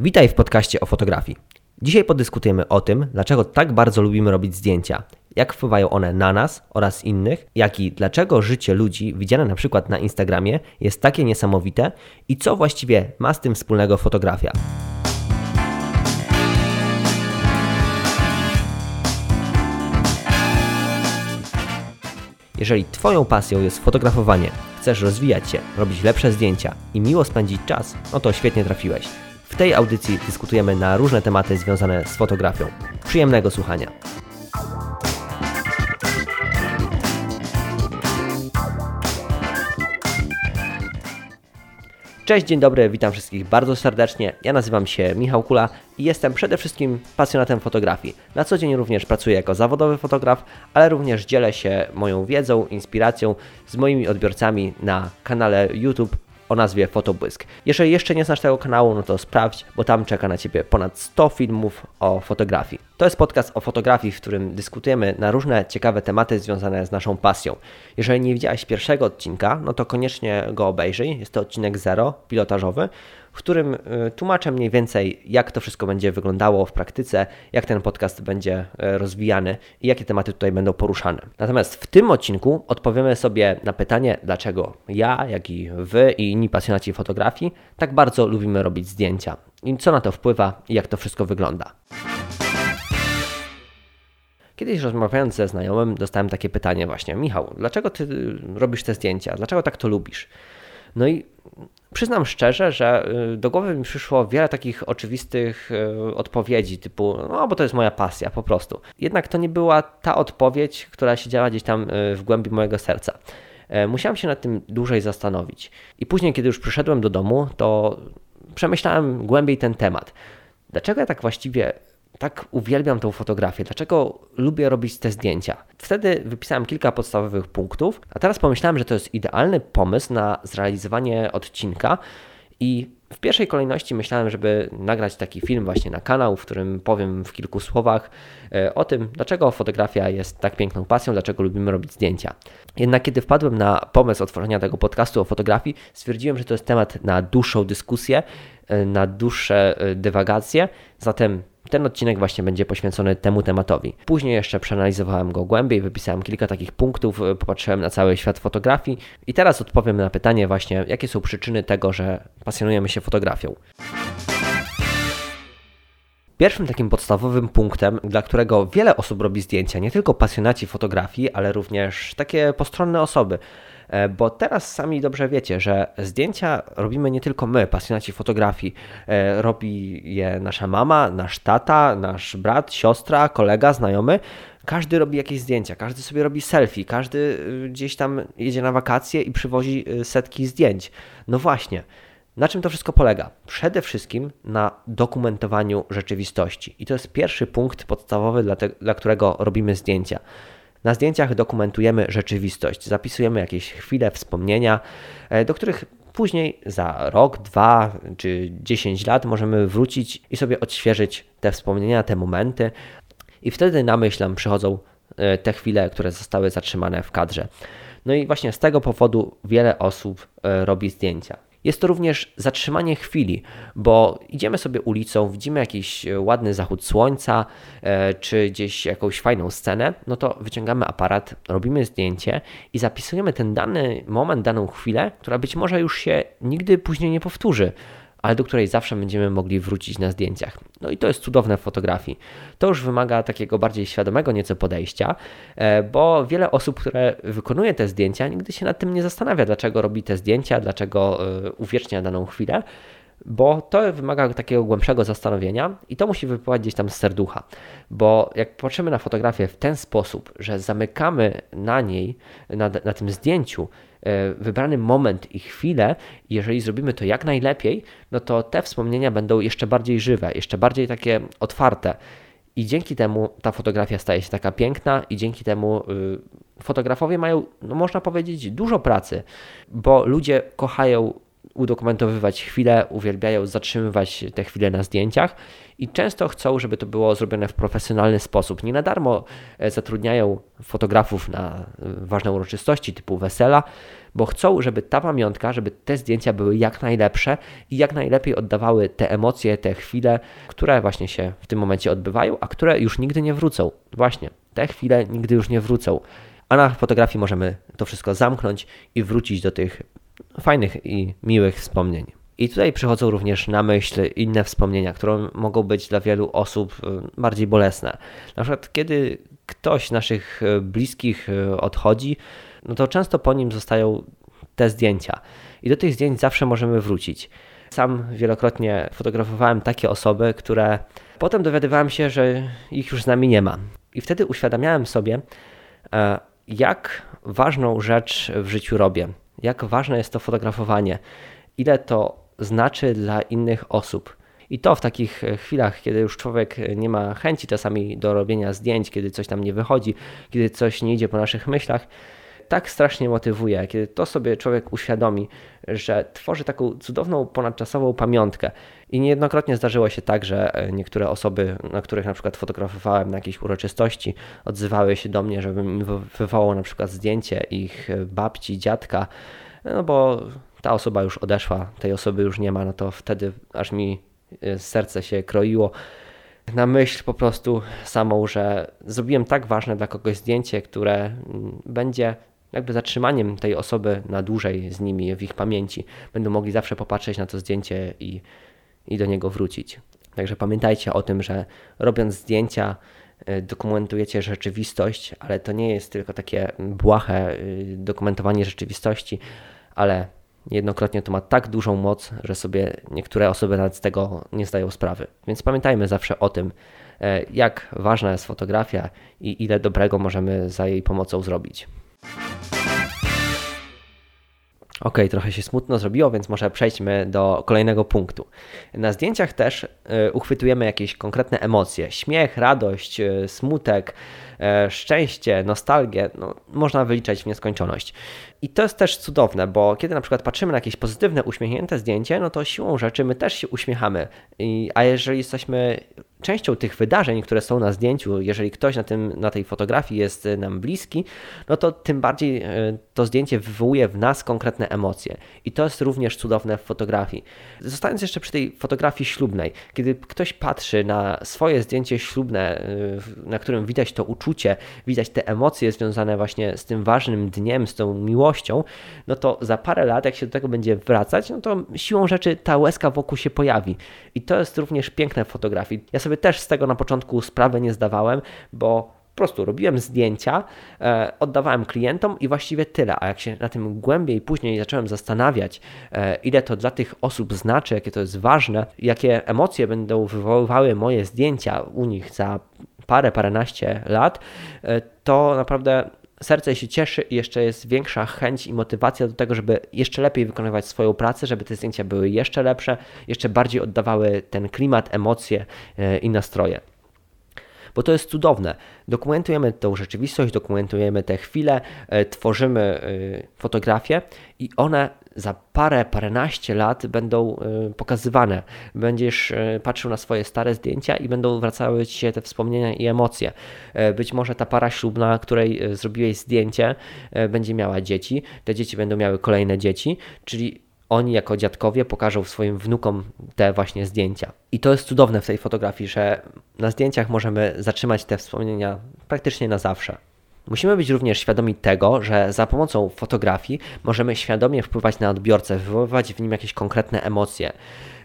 Witaj w podcaście o fotografii. Dzisiaj podyskutujemy o tym, dlaczego tak bardzo lubimy robić zdjęcia, jak wpływają one na nas oraz innych, jak i dlaczego życie ludzi widziane na przykład na Instagramie jest takie niesamowite i co właściwie ma z tym wspólnego fotografia. Jeżeli Twoją pasją jest fotografowanie, chcesz rozwijać się, robić lepsze zdjęcia i miło spędzić czas, no to świetnie trafiłeś. W tej audycji dyskutujemy na różne tematy związane z fotografią. Przyjemnego słuchania. Cześć, dzień dobry, witam wszystkich bardzo serdecznie. Ja nazywam się Michał Kula i jestem przede wszystkim pasjonatem fotografii. Na co dzień również pracuję jako zawodowy fotograf, ale również dzielę się moją wiedzą, inspiracją z moimi odbiorcami na kanale YouTube o nazwie Fotobłysk. Jeżeli jeszcze nie znasz tego kanału, no to sprawdź, bo tam czeka na Ciebie ponad 100 filmów o fotografii. To jest podcast o fotografii, w którym dyskutujemy na różne ciekawe tematy związane z naszą pasją. Jeżeli nie widziałeś pierwszego odcinka, no to koniecznie go obejrzyj. Jest to odcinek zero, pilotażowy, w którym y, tłumaczę mniej więcej, jak to wszystko będzie wyglądało w praktyce, jak ten podcast będzie y, rozwijany i jakie tematy tutaj będą poruszane. Natomiast w tym odcinku odpowiemy sobie na pytanie, dlaczego ja, jak i wy i inni pasjonaci fotografii tak bardzo lubimy robić zdjęcia i co na to wpływa i jak to wszystko wygląda. Kiedyś rozmawiając ze znajomym, dostałem takie pytanie właśnie: Michał, dlaczego ty robisz te zdjęcia? Dlaczego tak to lubisz? No i Przyznam szczerze, że y, do głowy mi przyszło wiele takich oczywistych y, odpowiedzi, typu, no bo to jest moja pasja, po prostu. Jednak to nie była ta odpowiedź, która siedziała gdzieś tam y, w głębi mojego serca. E, musiałem się nad tym dłużej zastanowić. I później, kiedy już przyszedłem do domu, to przemyślałem głębiej ten temat. Dlaczego ja tak właściwie tak uwielbiam tą fotografię, dlaczego lubię robić te zdjęcia. Wtedy wypisałem kilka podstawowych punktów, a teraz pomyślałem, że to jest idealny pomysł na zrealizowanie odcinka i w pierwszej kolejności myślałem, żeby nagrać taki film właśnie na kanał, w którym powiem w kilku słowach e, o tym, dlaczego fotografia jest tak piękną pasją, dlaczego lubimy robić zdjęcia. Jednak kiedy wpadłem na pomysł otworzenia tego podcastu o fotografii, stwierdziłem, że to jest temat na dłuższą dyskusję, e, na dłuższe e, dywagacje, zatem ten odcinek właśnie będzie poświęcony temu tematowi. Później jeszcze przeanalizowałem go głębiej, wypisałem kilka takich punktów, y, popatrzyłem na cały świat fotografii i teraz odpowiem na pytanie właśnie, jakie są przyczyny tego, że pasjonujemy się fotografią. Pierwszym takim podstawowym punktem, dla którego wiele osób robi zdjęcia, nie tylko pasjonaci fotografii, ale również takie postronne osoby, bo teraz sami dobrze wiecie, że zdjęcia robimy nie tylko my, pasjonaci fotografii. E, robi je nasza mama, nasz tata, nasz brat, siostra, kolega, znajomy. Każdy robi jakieś zdjęcia, każdy sobie robi selfie, każdy y, gdzieś tam jedzie na wakacje i przywozi y, setki zdjęć. No właśnie. Na czym to wszystko polega? Przede wszystkim na dokumentowaniu rzeczywistości. I to jest pierwszy punkt podstawowy, dla, te, dla którego robimy zdjęcia. Na zdjęciach dokumentujemy rzeczywistość, zapisujemy jakieś chwile, wspomnienia, e, do których później za rok, dwa czy dziesięć lat możemy wrócić i sobie odświeżyć te wspomnienia, te momenty. I wtedy na myśl nam przychodzą e, te chwile, które zostały zatrzymane w kadrze. No i właśnie z tego powodu wiele osób e, robi zdjęcia. Jest to również zatrzymanie chwili, bo idziemy sobie ulicą, widzimy jakiś e, ładny zachód słońca, e, czy gdzieś jakąś fajną scenę, no to wyciągamy aparat, robimy zdjęcie i zapisujemy ten dany moment, daną chwilę, która być może już się nigdy później nie powtórzy ale do której zawsze będziemy mogli wrócić na zdjęciach. No i to jest cudowne w fotografii. To już wymaga takiego bardziej świadomego nieco podejścia, e, bo wiele osób, które wykonuje te zdjęcia, nigdy się nad tym nie zastanawia, dlaczego robi te zdjęcia, dlaczego e, uwiecznia daną chwilę bo to wymaga takiego głębszego zastanowienia i to musi wypływać gdzieś tam z serducha. Bo jak patrzymy na fotografię w ten sposób, że zamykamy na niej, na, na tym zdjęciu, wybrany moment i chwilę, jeżeli zrobimy to jak najlepiej, no to te wspomnienia będą jeszcze bardziej żywe, jeszcze bardziej takie otwarte. I dzięki temu ta fotografia staje się taka piękna, i dzięki temu y, fotografowie mają, no można powiedzieć, dużo pracy, bo ludzie kochają udokumentowywać chwilę, uwielbiają zatrzymywać te chwile na zdjęciach i często chcą, żeby to było zrobione w profesjonalny sposób. Nie na darmo e, zatrudniają fotografów na e, ważne uroczystości typu wesela, bo chcą, żeby ta pamiątka, żeby te zdjęcia były jak najlepsze i jak najlepiej oddawały te emocje, te chwile, które właśnie się w tym momencie odbywają, a które już nigdy nie wrócą. Właśnie, te chwile nigdy już nie wrócą. A na fotografii możemy to wszystko zamknąć i wrócić do tych fajnych i miłych wspomnień. I tutaj przychodzą również na myśl inne wspomnienia, które mogą być dla wielu osób y, bardziej bolesne. Na przykład, kiedy ktoś naszych y, bliskich y, odchodzi, no to często po nim zostają te zdjęcia. I do tych zdjęć zawsze możemy wrócić. Sam wielokrotnie fotografowałem takie osoby, które potem dowiadywałem się, że ich już z nami nie ma. I wtedy uświadamiałem sobie, e, jak ważną rzecz w życiu robię, jak ważne jest to fotografowanie, ile to znaczy dla innych osób. I to w takich chwilach, kiedy już człowiek nie ma chęci czasami do robienia zdjęć, kiedy coś tam nie wychodzi, kiedy coś nie idzie po naszych myślach, tak strasznie motywuje, kiedy to sobie człowiek uświadomi, że tworzy taką cudowną, ponadczasową pamiątkę. I niejednokrotnie zdarzyło się tak, że niektóre osoby, na których na przykład fotografowałem na jakiejś uroczystości, odzywały się do mnie, żebym wywołał na przykład zdjęcie ich babci, dziadka, no bo ta osoba już odeszła, tej osoby już nie ma, no to wtedy aż mi e, serce się kroiło na myśl po prostu samą, że zrobiłem tak ważne dla kogoś zdjęcie, które mm, będzie jakby zatrzymaniem tej osoby na dłużej z nimi w ich pamięci. Będą mogli zawsze popatrzeć na to zdjęcie i, i do niego wrócić. Także pamiętajcie o tym, że robiąc zdjęcia, e, dokumentujecie rzeczywistość, ale to nie jest tylko takie błahe e, dokumentowanie rzeczywistości, ale Jednokrotnie to ma tak dużą moc, że sobie niektóre osoby nawet z tego nie zdają sprawy. Więc pamiętajmy zawsze o tym, e, jak ważna jest fotografia i ile dobrego możemy za jej pomocą zrobić. Ok, trochę się smutno zrobiło, więc może przejdźmy do kolejnego punktu. Na zdjęciach też e, uchwytujemy jakieś konkretne emocje: śmiech, radość, e, smutek, szczęście, nostalgię. No, można wyliczać w nieskończoność. I to jest też cudowne, bo kiedy na przykład patrzymy na jakieś pozytywne, uśmiechnięte zdjęcie, no to siłą rzeczy my też się uśmiechamy. I, a jeżeli jesteśmy częścią tych wydarzeń, które są na zdjęciu, jeżeli ktoś na, tym, na tej fotografii jest nam bliski, no to tym bardziej e, to zdjęcie wywołuje w nas konkretne emocje. I to jest również cudowne w fotografii. Zostając jeszcze przy tej fotografii ślubnej, kiedy ktoś patrzy na swoje zdjęcie ślubne, e, na którym widać to uczucie, widać te emocje związane właśnie z tym ważnym dniem, z tą miłością, no to za parę lat, jak się do tego będzie wracać, no to siłą rzeczy ta łezka wokół się pojawi. I to jest również piękne w fotografii. Ja sobie też z tego na początku sprawy nie zdawałem, bo po prostu robiłem zdjęcia, e, oddawałem klientom i właściwie tyle. A jak się na tym głębiej później zacząłem zastanawiać, e, ile to dla tych osób znaczy, jakie to jest ważne, jakie emocje będą wywoływały moje zdjęcia u nich za parę, paręnaście lat, e, to naprawdę serce się cieszy i jeszcze jest większa chęć i motywacja do tego, żeby jeszcze lepiej wykonywać swoją pracę, żeby te zdjęcia były jeszcze lepsze, jeszcze bardziej oddawały ten klimat, emocje e, i nastroje bo to jest cudowne. Dokumentujemy tą rzeczywistość, dokumentujemy te chwile, e, tworzymy e, fotografie i one za parę, paręnaście lat będą e, pokazywane. Będziesz patrzył na swoje stare zdjęcia i będą wracały ci się te wspomnienia i emocje. Być może ta para ślubna, której zrobiłeś zdjęcie, będzie miała dzieci, te dzieci będą miały kolejne dzieci, czyli oni jako dziadkowie pokażą swoim wnukom te właśnie zdjęcia. I to jest cudowne w tej fotografii, że na zdjęciach możemy zatrzymać te wspomnienia praktycznie na zawsze. Musimy być również świadomi tego, że za pomocą fotografii możemy świadomie wpływać na odbiorcę, wywoływać w nim jakieś konkretne emocje.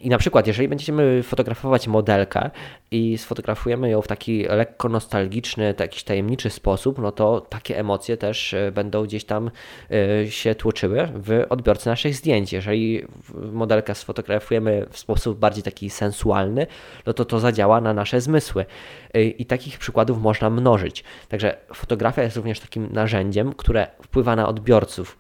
I na przykład, jeżeli będziemy fotografować modelkę i sfotografujemy ją w taki lekko nostalgiczny, jakiś tajemniczy sposób, no to takie emocje też e, będą gdzieś tam e, się tłoczyły w odbiorcy naszych zdjęć. Jeżeli modelkę sfotografujemy w sposób bardziej taki sensualny, no to to zadziała na nasze zmysły. E, I takich przykładów można mnożyć. Także fotografia jest również takim narzędziem, które wpływa na odbiorców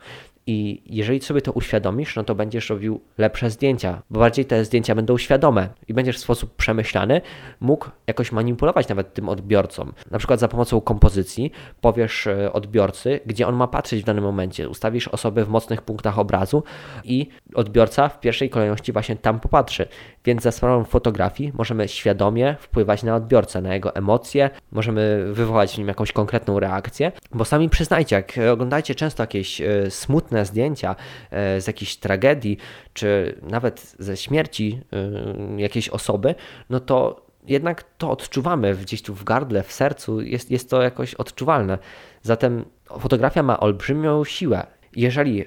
I jeżeli sobie to uświadomisz, no to będziesz robił lepsze zdjęcia, bo bardziej te zdjęcia będą świadome i będziesz w sposób przemyślany mógł jakoś manipulować nawet tym odbiorcą. Na przykład za pomocą kompozycji powiesz e, odbiorcy, gdzie on ma patrzeć w danym momencie. Ustawisz osoby w mocnych punktach obrazu i odbiorca w pierwszej kolejności właśnie tam popatrzy. Więc za sprawą fotografii możemy świadomie wpływać na odbiorcę, na jego emocje, możemy wywołać w nim jakąś konkretną reakcję, bo sami przyznajcie, jak oglądacie często jakieś e, smutne zdjęcia e, z jakiejś tragedii, czy nawet ze śmierci e, jakiejś osoby, no to jednak to odczuwamy gdzieś tu w gardle, w sercu, jest, jest to jakoś odczuwalne. Zatem fotografia ma olbrzymią siłę. Jeżeli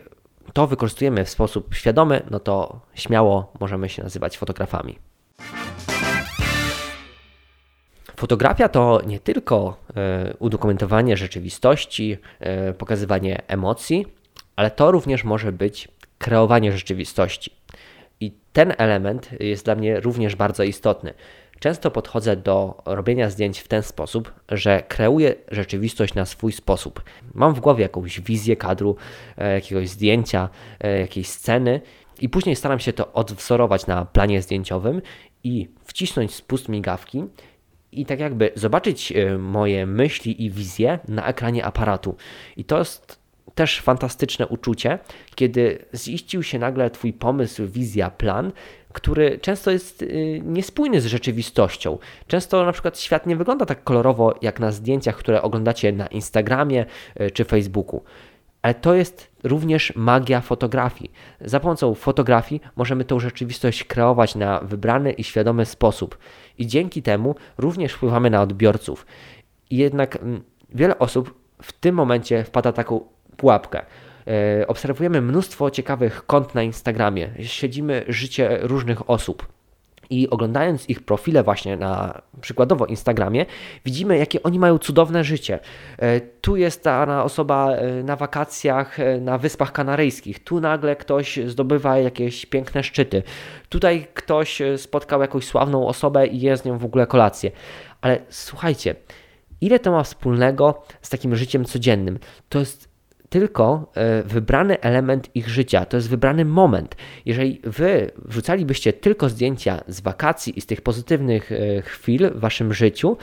to wykorzystujemy w sposób świadomy, no to śmiało możemy się nazywać fotografami. Fotografia to nie tylko e, udokumentowanie rzeczywistości, pokazywanie emocji, ale to również może być kreowanie rzeczywistości. I ten element jest dla mnie również bardzo istotny. Często podchodzę do robienia zdjęć w ten sposób, że kreuję rzeczywistość na swój sposób. Mam w głowie jakąś wizję kadru, e, jakiegoś zdjęcia, jakiejś sceny i później staram się to odwzorować na planie zdjęciowym i wcisnąć spust migawki i tak jakby zobaczyć e, moje myśli i wizje na ekranie aparatu. I to jest też fantastyczne uczucie, kiedy ziścił się nagle Twój pomysł, wizja, plan, który często jest e, niespójny z rzeczywistością. Często na przykład świat nie wygląda tak kolorowo jak na zdjęciach, które oglądacie na Instagramie e, czy Facebooku ale to jest również magia fotografii. Za pomocą fotografii możemy tą rzeczywistość kreować na wybrany i świadomy sposób, i dzięki temu również wpływamy na odbiorców. I jednak mm, wiele osób w tym momencie wpada taką pułapkę. E, obserwujemy mnóstwo ciekawych kont na Instagramie, śledzimy życie różnych osób. I oglądając ich profile właśnie na przykładowo Instagramie, widzimy, jakie oni mają cudowne życie. E, tu jest ta osoba e, na wakacjach na Wyspach Kanaryjskich, tu nagle ktoś zdobywa jakieś piękne szczyty, tutaj ktoś spotkał jakąś sławną osobę i jest z nią w ogóle kolację. Ale słuchajcie, ile to ma wspólnego z takim życiem codziennym? To jest tylko e, wybrany element ich życia, to jest wybrany moment. Jeżeli wy wrzucalibyście tylko zdjęcia z wakacji i z tych pozytywnych e, chwil w waszym życiu,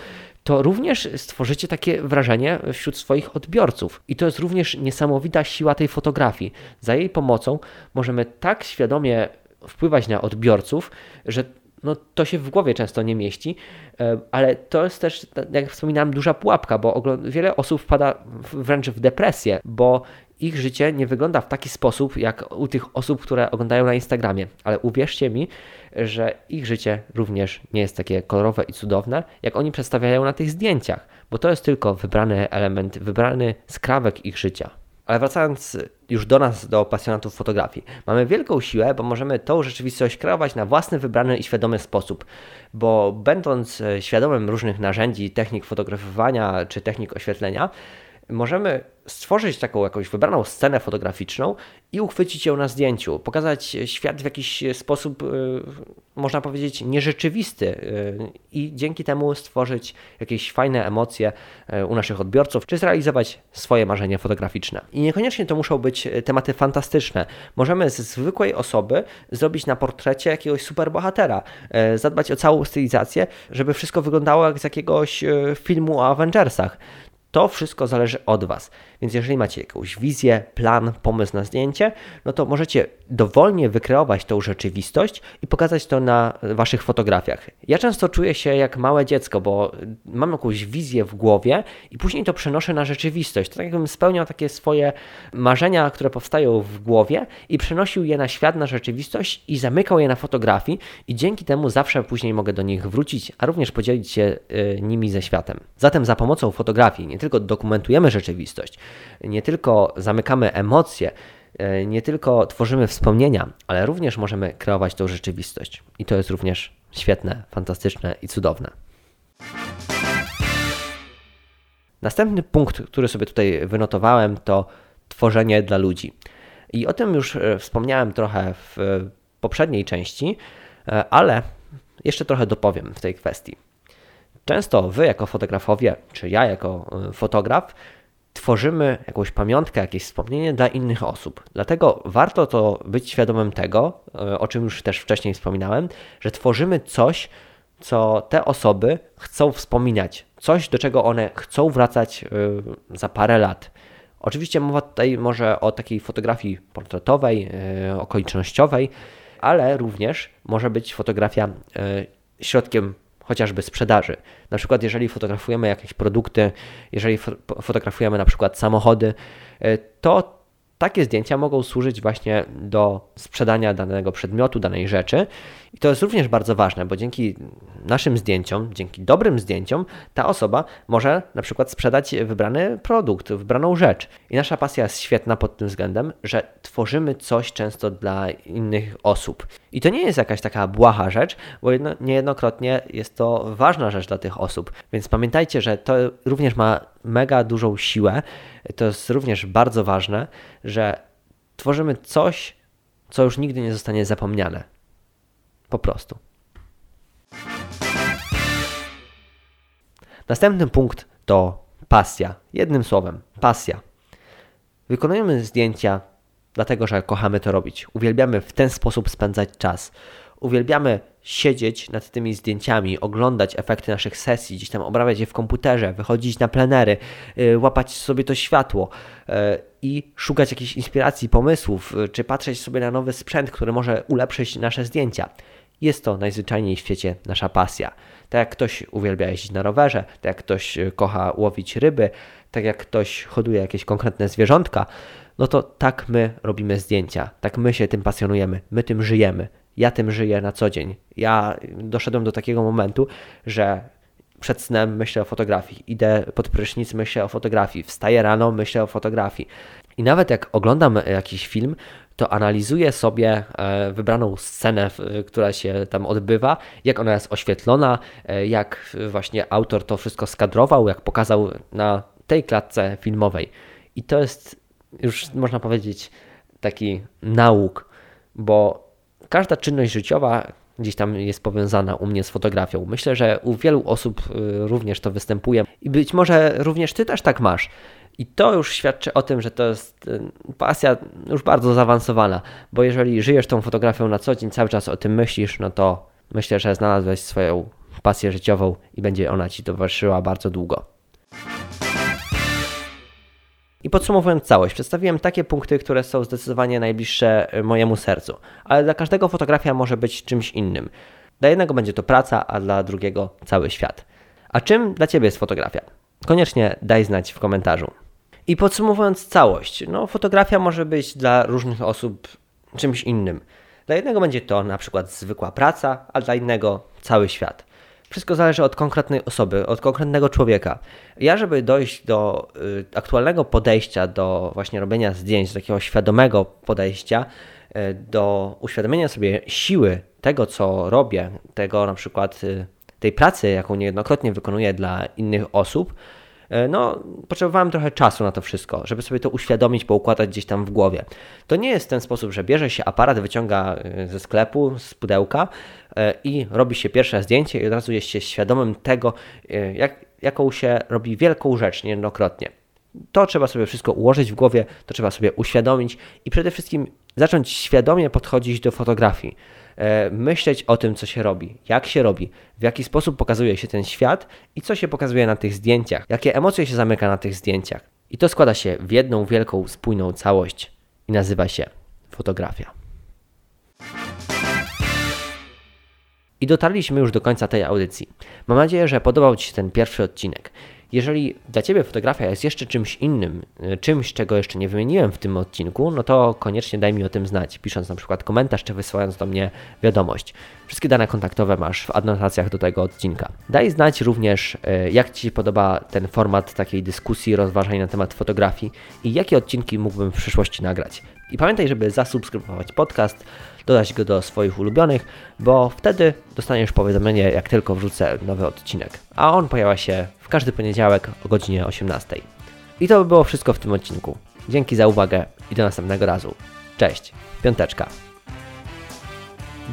to również stworzycie takie wrażenie wśród swoich odbiorców. I to jest również niesamowita siła tej fotografii. Za jej pomocą możemy tak świadomie wpływać na odbiorców, że no to się w głowie często nie mieści, e, ale to jest też, jak wspominałem, duża pułapka, bo wiele osób wpada wręcz w depresję, bo ich życie nie wygląda w taki sposób jak u tych osób, które oglądają na Instagramie. Ale uwierzcie mi, że ich życie również nie jest takie kolorowe i cudowne, jak oni przedstawiają na tych zdjęciach, bo to jest tylko wybrany element, wybrany skrawek ich życia. Ale wracając już do nas, do pasjonatów fotografii, mamy wielką siłę, bo możemy tą rzeczywistość kreować na własny, wybrany i świadomy sposób. Bo będąc świadomym różnych narzędzi, technik fotografowania czy technik oświetlenia, możemy stworzyć taką jakąś wybraną scenę fotograficzną i uchwycić ją na zdjęciu, pokazać świat w jakiś sposób, y, można powiedzieć, nierzeczywisty y, i dzięki temu stworzyć jakieś fajne emocje y, u naszych odbiorców, czy zrealizować swoje marzenia fotograficzne. I niekoniecznie to muszą być tematy fantastyczne. Możemy z zwykłej osoby zrobić na portrecie jakiegoś superbohatera, zadbać o całą stylizację, żeby wszystko wyglądało jak z jakiegoś filmu o Avengersach. To wszystko zależy od Was. Więc jeżeli macie jakąś wizję, plan, pomysł na zdjęcie, no to możecie dowolnie wykreować tą rzeczywistość i pokazać to na Waszych fotografiach. Ja często czuję się jak małe dziecko, bo mam jakąś wizję w głowie i później to przenoszę na rzeczywistość. To tak jakbym spełniał takie swoje marzenia, które powstają w głowie i przenosił je na świat, na rzeczywistość i zamykał je na fotografii i dzięki temu zawsze później mogę do nich wrócić, a również podzielić się y, nimi ze światem. Zatem za pomocą fotografii nie tylko dokumentujemy rzeczywistość, nie tylko zamykamy emocje, e, nie tylko tworzymy wspomnienia, ale również możemy kreować tą rzeczywistość. I to jest również świetne, fantastyczne i cudowne. Następny punkt, który sobie tutaj wynotowałem, to tworzenie dla ludzi. I o tym już e, wspomniałem trochę w poprzedniej części, e, ale jeszcze trochę dopowiem w tej kwestii. Często wy, jako fotografowie, czy ja, jako fotograf, tworzymy jakąś pamiątkę, jakieś wspomnienie dla innych osób. Dlatego warto to być świadomym tego, e, o czym już też wcześniej wspominałem, że tworzymy coś, co te osoby chcą wspominać, coś, do czego one chcą wracać e, za parę lat. Oczywiście mowa tutaj może o takiej fotografii portretowej, okolicznościowej, ale również może być fotografia środkiem chociażby sprzedaży. Na przykład, jeżeli fotografujemy jakieś produkty, jeżeli fotografujemy na przykład samochody, e, to takie zdjęcia mogą służyć właśnie do sprzedania danego przedmiotu, danej rzeczy. I to jest również bardzo ważne, bo dzięki naszym zdjęciom, dzięki dobrym zdjęciom, ta osoba może na przykład sprzedać wybrany produkt, wybraną rzecz. I nasza pasja jest świetna pod tym względem, że tworzymy coś często dla innych osób. I to nie jest jakaś taka błaha rzecz, bo jedno, niejednokrotnie jest to ważna rzecz dla tych osób. Więc pamiętajcie, że to również ma mega dużą siłę. To jest również bardzo ważne, że tworzymy coś, co już nigdy nie zostanie zapomniane. Po prostu. Następny punkt to pasja. Jednym słowem, pasja. Wykonujemy zdjęcia dlatego, że kochamy to robić. Uwielbiamy w ten sposób spędzać czas. Uwielbiamy siedzieć nad tymi zdjęciami, oglądać efekty naszych sesji, gdzieś tam obrabiać je w komputerze, wychodzić na plenery, yy, łapać sobie to światło yy, i szukać jakichś inspiracji, pomysłów, yy, czy patrzeć sobie na nowy sprzęt, który może ulepszyć nasze zdjęcia. Jest to najzwyczajniej w świecie nasza pasja. Tak jak ktoś uwielbia jeździć na rowerze, tak jak ktoś y, kocha łowić ryby, tak jak ktoś hoduje jakieś konkretne zwierzątka, no to tak my robimy zdjęcia, tak my się tym pasjonujemy, my tym żyjemy. Ja tym żyję na co dzień. Ja doszedłem do takiego momentu, że przed snem myślę o fotografii, idę pod prysznic, myślę o fotografii, wstaję rano, myślę o fotografii. I nawet jak oglądam jakiś film, to analizuję sobie e, wybraną scenę, która się tam odbywa, jak ona jest oświetlona, e, jak właśnie autor to wszystko skadrował, jak pokazał na tej klatce filmowej. I to jest już można powiedzieć taki nauk, bo każda czynność życiowa gdzieś tam jest powiązana u mnie z fotografią. Myślę, że u wielu osób y, również to występuje i być może również ty też tak masz. I to już świadczy o tym, że to jest y, pasja już bardzo zaawansowana, bo jeżeli żyjesz tą fotografią na co dzień, cały czas o tym myślisz, no to myślę, że znalazłeś swoją pasję życiową i będzie ona ci towarzyszyła bardzo długo. I podsumowując całość, przedstawiłem takie punkty, które są zdecydowanie najbliższe y, mojemu sercu, ale dla każdego fotografia może być czymś innym. Dla jednego będzie to praca, a dla drugiego cały świat. A czym dla Ciebie jest fotografia? Koniecznie daj znać w komentarzu. I podsumowując całość, no fotografia może być dla różnych osób czymś innym. Dla jednego będzie to na przykład zwykła praca, a dla innego cały świat. Wszystko zależy od konkretnej osoby, od konkretnego człowieka. Ja, żeby dojść do y, aktualnego podejścia do właśnie robienia zdjęć, do takiego świadomego podejścia, y, do uświadomienia sobie siły tego, co robię, tego na przykład y, tej pracy, jaką niejednokrotnie wykonuję dla innych osób, E, no, potrzebowałem trochę czasu na to wszystko, żeby sobie to uświadomić, poukładać gdzieś tam w głowie. To nie jest ten sposób, że bierze się aparat, wyciąga e, ze sklepu, z pudełka i robi się pierwsze zdjęcie i od razu jest się świadomym tego, jak, jaką się robi wielką rzecz niejednokrotnie. To trzeba sobie wszystko ułożyć w głowie, to trzeba sobie uświadomić i przede wszystkim zacząć świadomie podchodzić do fotografii. E, myśleć o tym, co się robi, jak się robi, w jaki sposób pokazuje się ten świat i co się pokazuje na tych zdjęciach, jakie emocje się zamyka na tych zdjęciach. I to składa się w jedną wielką, spójną całość i nazywa się fotografia. I dotarliśmy już do końca tej audycji. Mam nadzieję, że podobał Ci się ten pierwszy odcinek. Jeżeli dla Ciebie fotografia jest jeszcze czymś innym, y, czymś, czego jeszcze nie wymieniłem w tym odcinku, no to koniecznie daj mi o tym znać, pisząc na przykład komentarz, czy wysyłając do mnie wiadomość. Wszystkie dane kontaktowe masz w adnotacjach do tego odcinka. Daj znać również, y, jak Ci się podoba ten format takiej dyskusji, rozważań na temat fotografii i jakie odcinki mógłbym w przyszłości nagrać. I pamiętaj, żeby zasubskrybować podcast, dodać go do swoich ulubionych, bo wtedy dostaniesz powiadomienie, jak tylko wrzucę nowy odcinek. A on pojawia się każdy poniedziałek o godzinie 18. I to by było wszystko w tym odcinku. Dzięki za uwagę i do następnego razu. Cześć, piąteczka.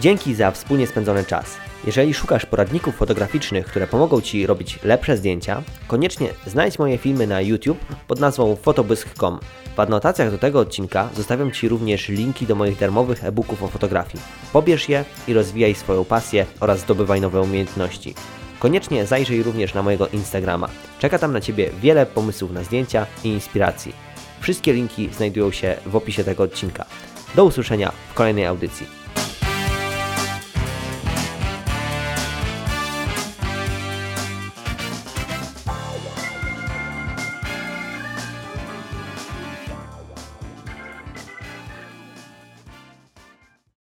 Dzięki za wspólnie spędzony czas. Jeżeli szukasz poradników fotograficznych, które pomogą Ci robić lepsze zdjęcia, koniecznie znajdź moje filmy na YouTube pod nazwą fotobysk.com. W adnotacjach do tego odcinka zostawiam Ci również linki do moich darmowych e-booków o fotografii. Pobierz je i rozwijaj swoją pasję oraz zdobywaj nowe umiejętności. Koniecznie zajrzyj również na mojego Instagrama. Czeka tam na Ciebie wiele pomysłów na zdjęcia i inspiracji. Wszystkie linki znajdują się w opisie tego odcinka. Do usłyszenia w kolejnej audycji.